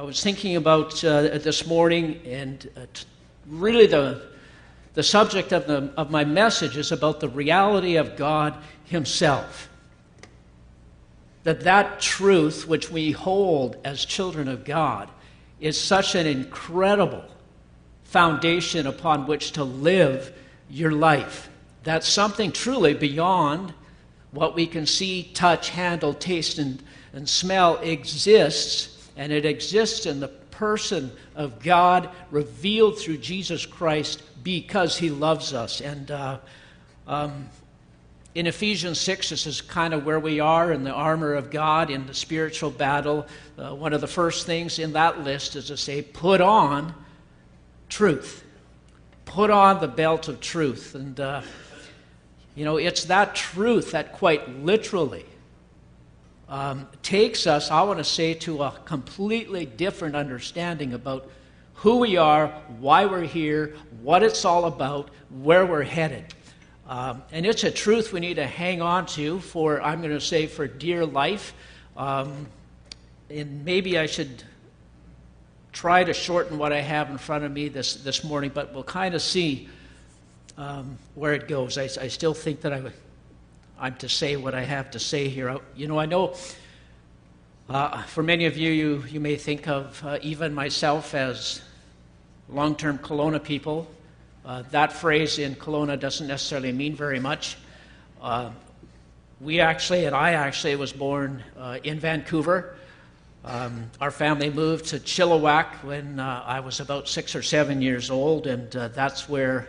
I was thinking about uh, this morning, and uh, t- really the, the subject of, the, of my message is about the reality of God Himself. That that truth which we hold as children of God is such an incredible foundation upon which to live your life. That's something truly beyond what we can see, touch, handle, taste, and, and smell exists, and it exists in the person of God revealed through Jesus Christ because he loves us. And uh, um, in Ephesians 6, this is kind of where we are in the armor of God in the spiritual battle. Uh, one of the first things in that list is to say, put on truth. Put on the belt of truth. And, uh, you know, it's that truth that quite literally um, takes us, I want to say, to a completely different understanding about who we are, why we're here, what it's all about, where we're headed. Um, and it's a truth we need to hang on to for, I'm going to say, for dear life. Um, and maybe I should try to shorten what I have in front of me this, this morning, but we'll kind of see um, where it goes. I, I, still think that I, I'm to say what I have to say here. You know, I know uh, for many of you, you, you may think of uh, even myself as long term Kelowna people. Uh, that phrase in Kelowna doesn't necessarily mean very much. Uh, we actually, and I actually, was born uh, in Vancouver. Um, our family moved to Chilliwack when uh, I was about six or seven years old, and uh, that's where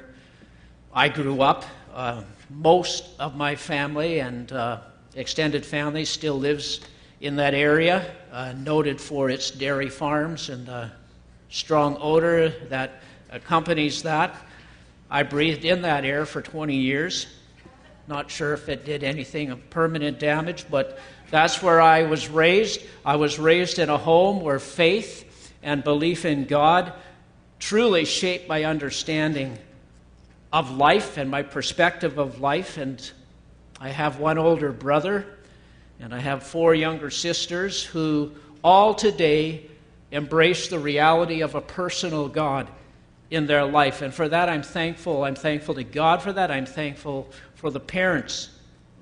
I grew up. Uh, most of my family and uh, extended family still lives in that area, uh, noted for its dairy farms and the strong odor that accompanies that. I breathed in that air for 20 years. Not sure if it did anything of permanent damage, but that's where I was raised. I was raised in a home where faith and belief in God truly shaped my understanding of life and my perspective of life. And I have one older brother, and I have four younger sisters who all today embrace the reality of a personal God in their life. And for that, I'm thankful. I'm thankful to God for that. I'm thankful for the parents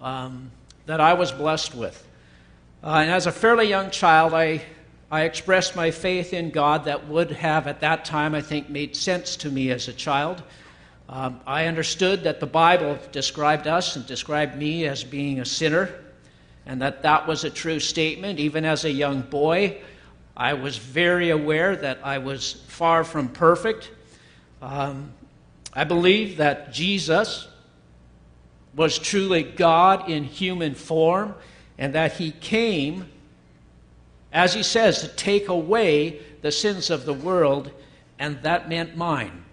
um, that I was blessed with. Uh, and as a fairly young child, I, I expressed my faith in God that would have, at that time, I think, made sense to me as a child. Um, I understood that the Bible described us and described me as being a sinner, and that that was a true statement. Even as a young boy, I was very aware that I was far from perfect. Um, I believe that Jesus was truly God in human form and that he came, as he says, to take away the sins of the world, and that meant mine.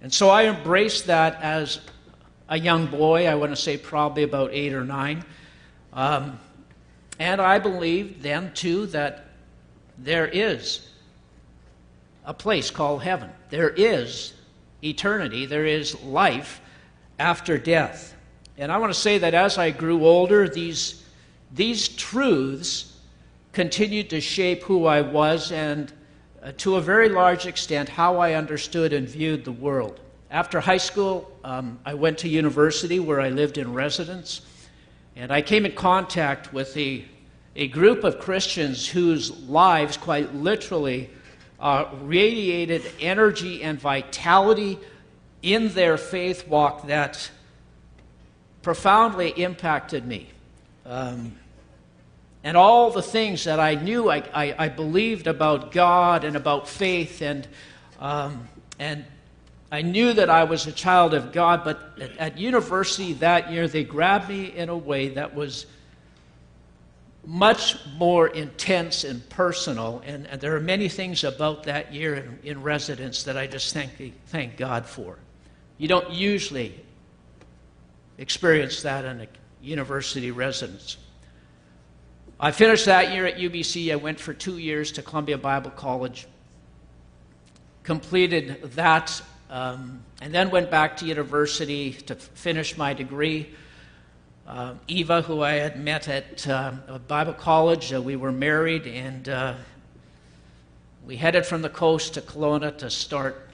And so I embraced that as a young boy, I want to say probably about eight or nine. Um, and I believed then, too, that there is a place called heaven. There is eternity, there is life after death. And I want to say that as I grew older, these, these truths continued to shape who I was and, uh, to a very large extent, how I understood and viewed the world. After high school, um, I went to university where I lived in residence, and I came in contact with a, a group of Christians whose lives, quite literally, uh, radiated energy and vitality in their faith walk that profoundly impacted me. Um, and all the things that I knew, I, I, I, believed about God and about faith, and, um, and I knew that I was a child of God, but at, at university that year, they grabbed me in a way that was much more intense and personal. And, and, there are many things about that year in, in residence that I just thank, thank God for. You don't usually experience that in a university residence. I finished that year at UBC. I went for two years to Columbia Bible College, completed that, um, and then went back to university to finish my degree uh, Eva, who I had met at uh, Bible college. Uh, we were married, and uh, we headed from the coast to Kelowna to start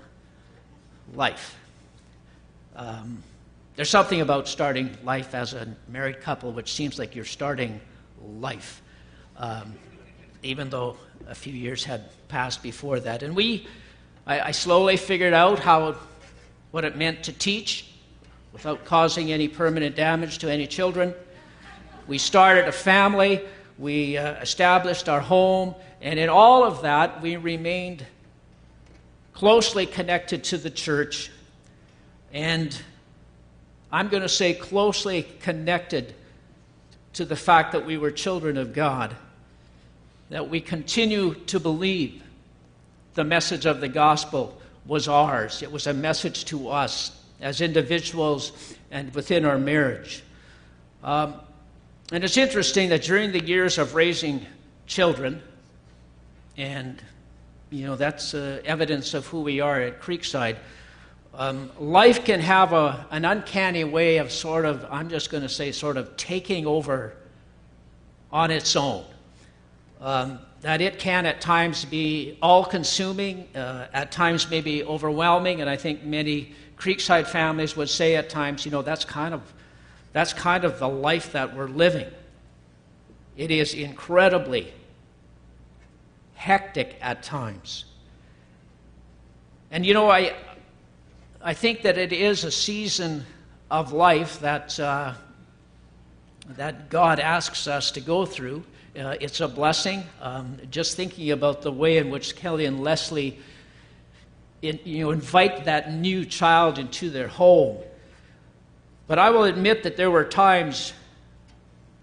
life. Um, there's something about starting life as a married couple which seems like you're starting life, um, even though a few years had passed before that. And we, I, I slowly figured out how, what it meant to teach without causing any permanent damage to any children. We started a family, we uh, established our home, and in all of that, we remained closely connected to the church. And I'm going to say closely connected to the fact that we were children of God, that we continue to believe the message of the gospel was ours. It was a message to us as individuals and within our marriage. Um, and it's interesting that during the years of raising children, and you know that's uh, evidence of who we are at Creekside. Um, life can have a, an uncanny way of sort of, I'm just going to say, sort of taking over on its own. Um, that it can at times be all consuming, uh, at times maybe overwhelming, and I think many Creekside families would say at times, you know, that's kind of, that's kind of the life that we're living. It is incredibly hectic at times. And you know, I, I think that it is a season of life that, uh, that God asks us to go through. Uh, it's a blessing. Um, just thinking about the way in which Kelly and Leslie in, you know, invite that new child into their home. But I will admit that there were times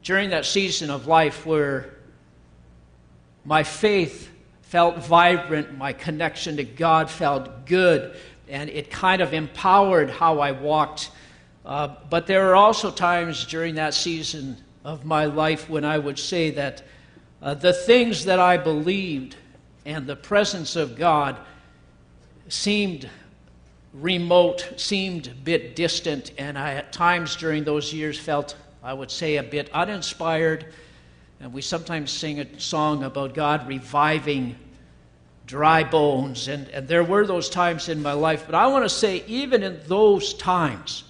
during that season of life where my faith felt vibrant, my connection to God felt good, and it kind of empowered how I walked. Uh, but there were also times during that season of my life when I would say that uh, the things that I believed and the presence of God seemed remote, seemed a bit distant, and I at times during those years felt, I would say, a bit uninspired and we sometimes sing a song about God reviving dry bones. And, and there were those times in my life. But I want to say, even in those times,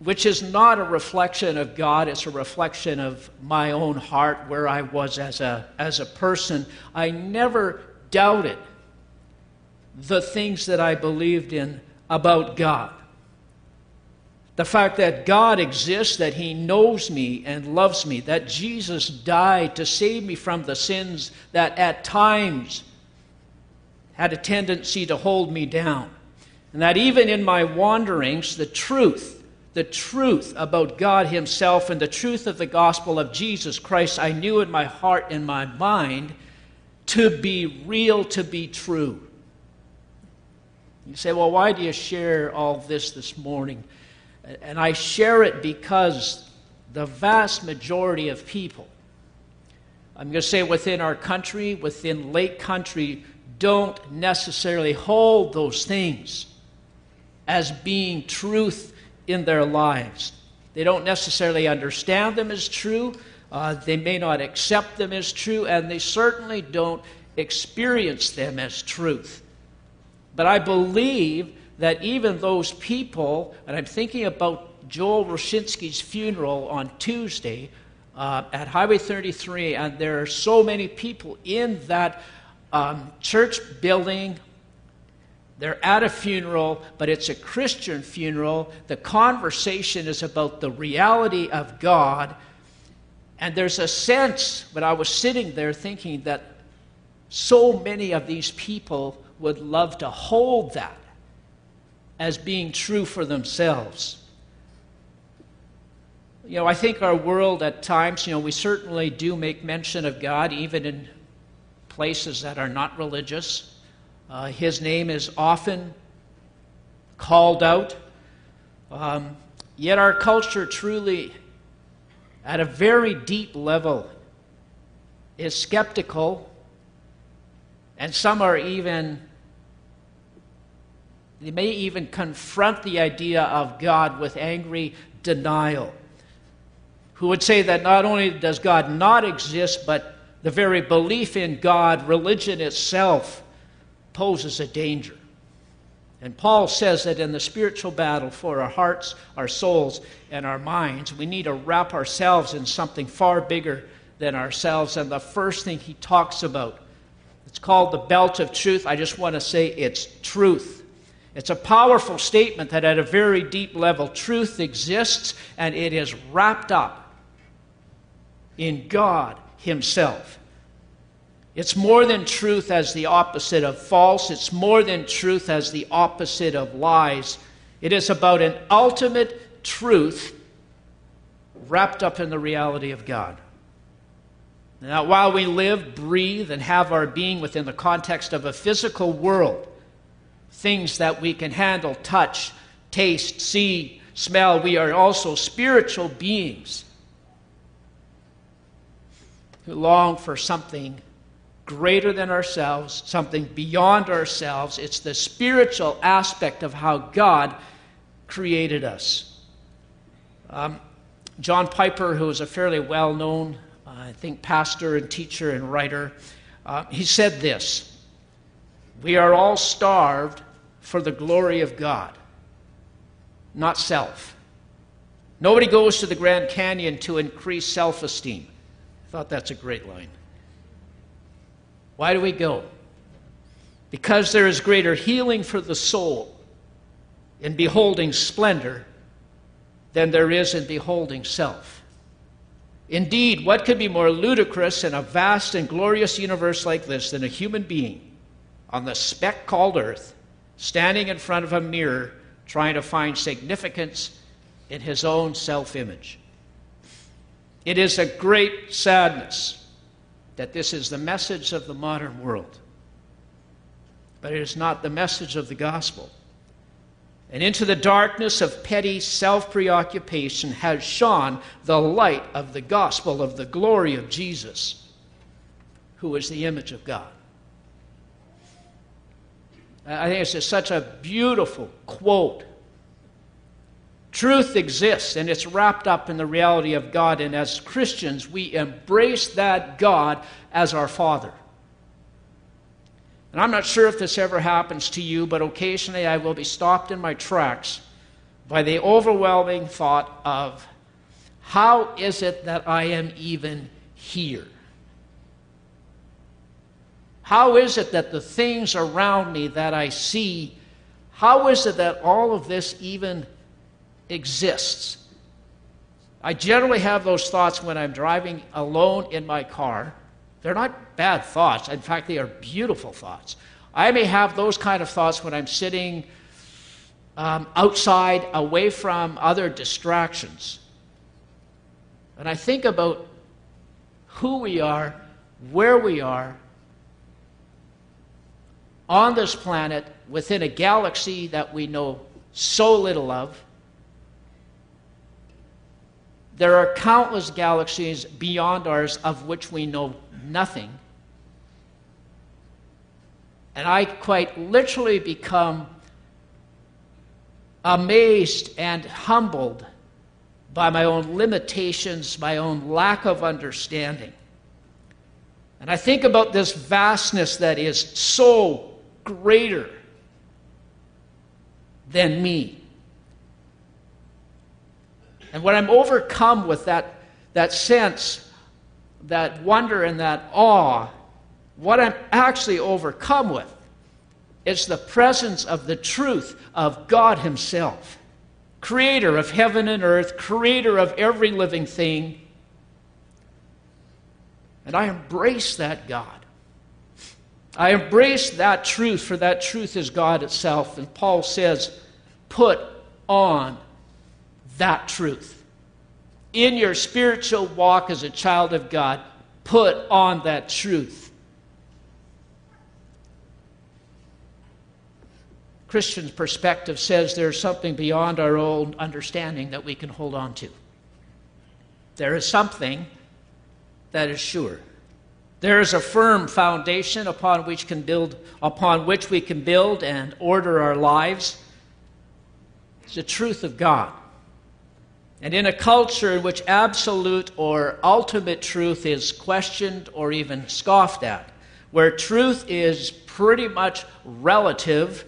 which is not a reflection of God, it's a reflection of my own heart, where I was as a, as a person, I never doubted the things that I believed in about God. The fact that God exists, that He knows me and loves me, that Jesus died to save me from the sins that at times had a tendency to hold me down. And that even in my wanderings, the truth, the truth about God Himself and the truth of the gospel of Jesus Christ, I knew in my heart and my mind to be real, to be true. You say, well, why do you share all this this morning? And I share it because the vast majority of people, I'm going to say within our country, within Lake Country, don't necessarily hold those things as being truth in their lives. They don't necessarily understand them as true. Uh, they may not accept them as true, and they certainly don't experience them as truth. But I believe that even those people, and I'm thinking about Joel Roshinsky's funeral on Tuesday uh, at Highway 33, and there are so many people in that um, church building. They're at a funeral, but it's a Christian funeral. The conversation is about the reality of God. And there's a sense, when I was sitting there thinking that so many of these people would love to hold that as being true for themselves. You know, I think our world at times, you know, we certainly do make mention of God even in places that are not religious. Uh, his name is often called out. Um, yet our culture truly, at a very deep level, is skeptical, and some are even they may even confront the idea of God with angry denial. Who would say that not only does God not exist, but the very belief in God, religion itself, poses a danger. And Paul says that in the spiritual battle for our hearts, our souls, and our minds, we need to wrap ourselves in something far bigger than ourselves. And the first thing he talks about, it's called the belt of truth. I just want to say it's truth. It's a powerful statement that at a very deep level, truth exists and it is wrapped up in God Himself. It's more than truth as the opposite of false. It's more than truth as the opposite of lies. It is about an ultimate truth wrapped up in the reality of God. Now, while we live, breathe, and have our being within the context of a physical world, things that we can handle, touch, taste, see, smell, we are also spiritual beings who long for something greater than ourselves, something beyond ourselves. It's the spiritual aspect of how God created us. Um, John Piper, who is a fairly well known, uh, I think, pastor and teacher and writer, uh, he said this We are all starved for the glory of God, not self. Nobody goes to the Grand Canyon to increase self esteem. I thought that's a great line. Why do we go? Because there is greater healing for the soul in beholding splendor than there is in beholding self. Indeed, what could be more ludicrous in a vast and glorious universe like this than a human being on the speck called earth, standing in front of a mirror trying to find significance in his own self image? It is a great sadness that this is the message of the modern world. But it is not the message of the gospel. And into the darkness of petty self preoccupation has shone the light of the gospel of the glory of Jesus, who is the image of God. I think it's such a beautiful quote Truth exists and it's wrapped up in the reality of God. And as Christians, we embrace that God as our Father. And I'm not sure if this ever happens to you, but occasionally I will be stopped in my tracks by the overwhelming thought of how is it that I am even here? How is it that the things around me that I see, how is it that all of this even exists. I generally have those thoughts when I'm driving alone in my car. They're not bad thoughts. In fact, they are beautiful thoughts. I may have those kind of thoughts when I'm sitting um, outside, away from other distractions. And I think about who we are, where we are, on this planet, within a galaxy that we know so little of there are countless galaxies beyond ours of which we know nothing. And I quite literally become amazed and humbled by my own limitations, my own lack of understanding. And I think about this vastness that is so greater than me. And when I'm overcome with that, that sense, that wonder, and that awe, what I'm actually overcome with is the presence of the truth of God Himself, creator of heaven and earth, creator of every living thing. And I embrace that God. I embrace that truth, for that truth is God itself. And Paul says, put on that truth. In your spiritual walk as a child of God, put on that truth. Christian's perspective says there's something beyond our own understanding that we can hold on to. There is something that is sure. There is a firm foundation upon which can build upon which we can build and order our lives. It's the truth of God. And in a culture in which absolute or ultimate truth is questioned or even scoffed at, where truth is pretty much relative,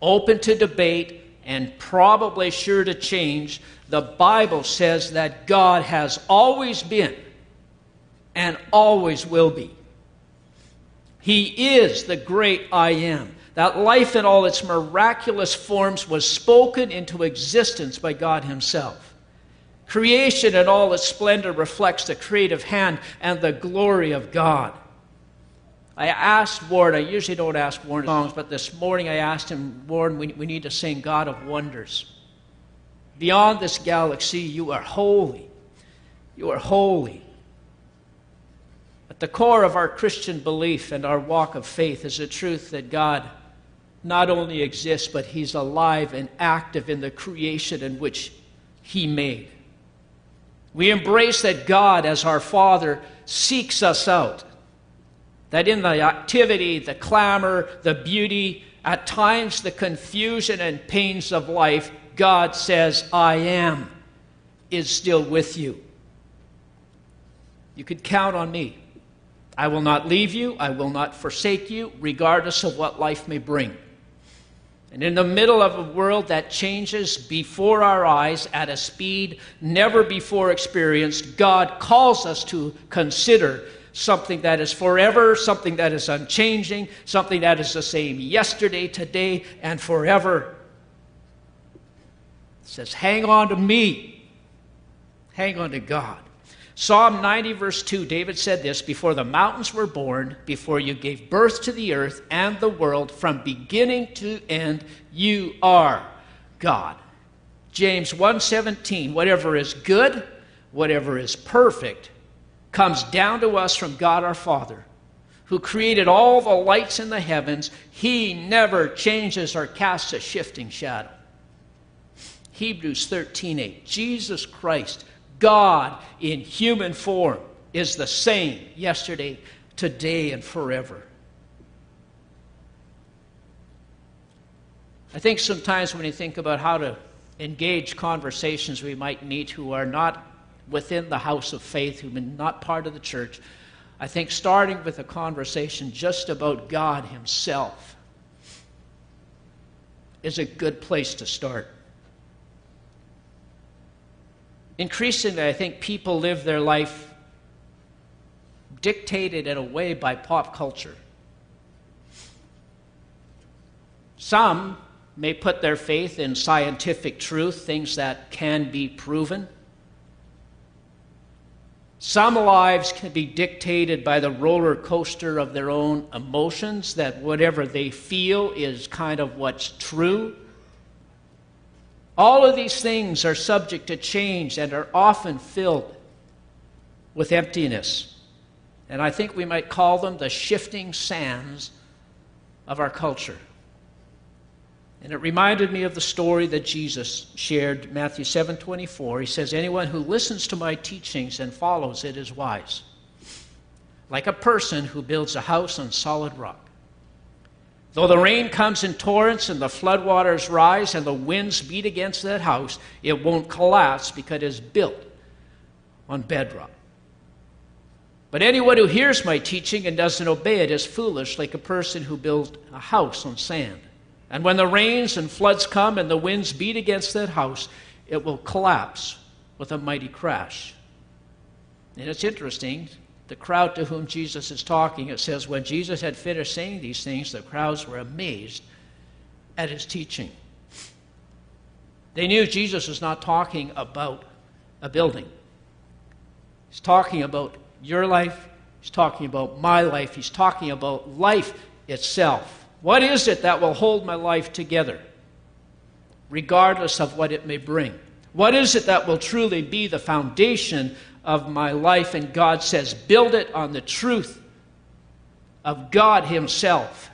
open to debate, and probably sure to change, the Bible says that God has always been and always will be. He is the great I am. That life in all its miraculous forms was spoken into existence by God Himself. Creation in all its splendor reflects the creative hand and the glory of God. I asked Warren, I usually don't ask Warren songs, but this morning I asked him, Warren, we, we need to sing God of Wonders. Beyond this galaxy, you are holy. You are holy. At the core of our Christian belief and our walk of faith is the truth that God not only exists, but He's alive and active in the creation in which He made. We embrace that God, as our Father, seeks us out. That in the activity, the clamor, the beauty, at times the confusion and pains of life, God says, I am, is still with you. You could count on me. I will not leave you, I will not forsake you, regardless of what life may bring. And in the middle of a world that changes before our eyes at a speed never before experienced, God calls us to consider something that is forever, something that is unchanging, something that is the same yesterday, today, and forever. It says, Hang on to me. Hang on to God. Psalm 90, verse 2, David said this Before the mountains were born, before you gave birth to the earth and the world, from beginning to end, you are God. James 1:17 Whatever is good, whatever is perfect comes down to us from God our Father, who created all the lights in the heavens. He never changes or casts a shifting shadow. Hebrews 13:8 Jesus Christ God in human form is the same yesterday, today, and forever. I think sometimes when you think about how to engage conversations we might meet who are not within the house of faith, who are not part of the church, I think starting with a conversation just about God Himself is a good place to start. Increasingly, I think people live their life dictated in a way by pop culture. Some may put their faith in scientific truth, things that can be proven. Some lives can be dictated by the roller coaster of their own emotions, that whatever they feel is kind of what's true. All of these things are subject to change and are often filled with emptiness. And I think we might call them the shifting sands of our culture. And it reminded me of the story that Jesus shared, Matthew 7:24. He says, "Anyone who listens to my teachings and follows it is wise, like a person who builds a house on solid rock. Though the rain comes in torrents and the floodwaters rise and the winds beat against that house, it won't collapse because it is built on bedrock. But anyone who hears my teaching and doesn't obey it is foolish, like a person who built a house on sand. And when the rains and floods come and the winds beat against that house, it will collapse with a mighty crash. And it's interesting the crowd to whom Jesus is talking, it says, when Jesus had finished saying these things, the crowds were amazed at his teaching. They knew Jesus was not talking about a building, he's talking about your life, he's talking about my life, he's talking about life itself. What is it that will hold my life together, regardless of what it may bring? What is it that will truly be the foundation of my life. And God says, build it on the truth of God Himself,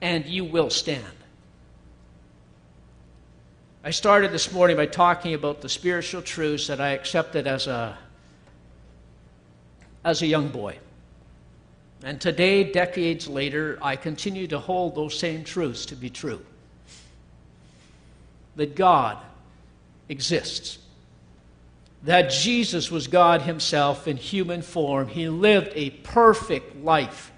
and you will stand. I started this morning by talking about the spiritual truths that I accepted as a, as a young boy. And today, decades later, I continue to hold those same truths to be true. That God exists that Jesus was God Himself in human form. He lived a perfect life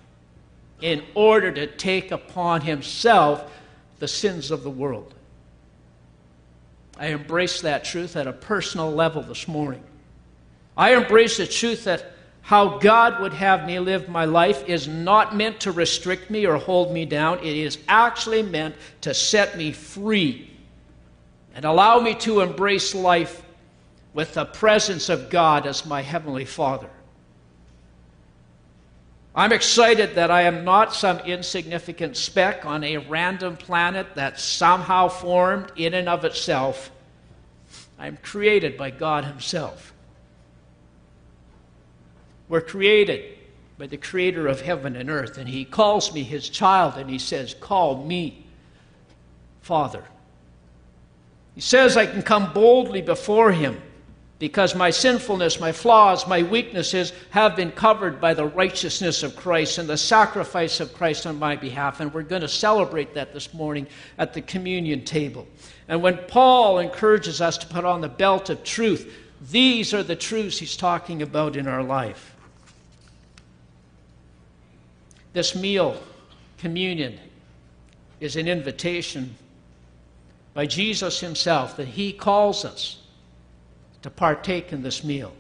in order to take upon Himself the sins of the world. I embrace that truth at a personal level this morning. I embrace the truth that how God would have me live my life is not meant to restrict me or hold me down. It is actually meant to set me free and allow me to embrace life with the presence of God as my Heavenly Father. I'm excited that I am not some insignificant speck on a random planet that somehow formed in and of itself. I am created by God Himself. We're created by the Creator of heaven and earth, and He calls me His child, and He says, Call me Father. He says I can come boldly before Him because my sinfulness, my flaws, my weaknesses have been covered by the righteousness of Christ and the sacrifice of Christ on my behalf. And we're going to celebrate that this morning at the communion table. And when Paul encourages us to put on the belt of truth, these are the truths he's talking about in our life. This meal, communion, is an invitation by Jesus himself that he calls us to partake in this meal.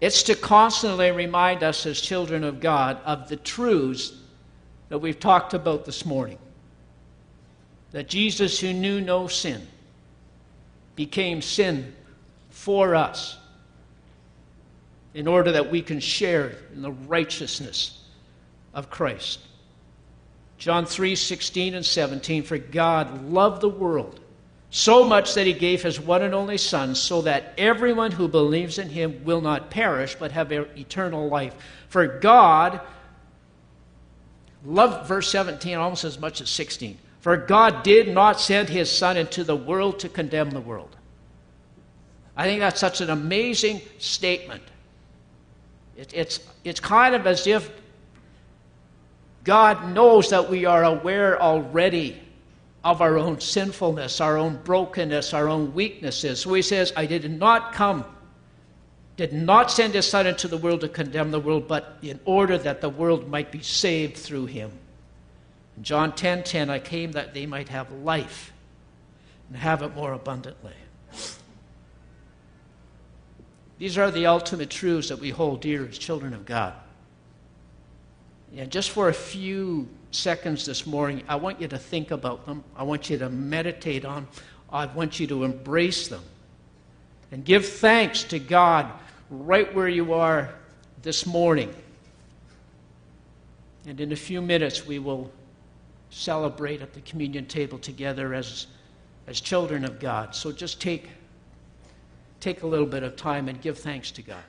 It's to constantly remind us as children of God of the truths that we've talked about this morning. That Jesus, who knew no sin, became sin for us in order that we can share in the righteousness of Christ. John 3 16 and 17 For God loved the world so much that he gave his one and only Son, so that everyone who believes in him will not perish, but have eternal life. For God loved verse 17 almost as much as 16. For God did not send his Son into the world to condemn the world. I think that's such an amazing statement. It, it's, it's kind of as if God knows that we are aware already of our own sinfulness, our own brokenness, our own weaknesses. So he says, I did not come, did not send his Son into the world to condemn the world, but in order that the world might be saved through him. In John 10 10, I came that they might have life and have it more abundantly. These are the ultimate truths that we hold dear as children of God. And just for a few seconds this morning, I want you to think about them. I want you to meditate on. I want you to embrace them. And give thanks to God right where you are this morning. And in a few minutes, we will celebrate at the communion table together as, as children of God. So just take, take a little bit of time and give thanks to God.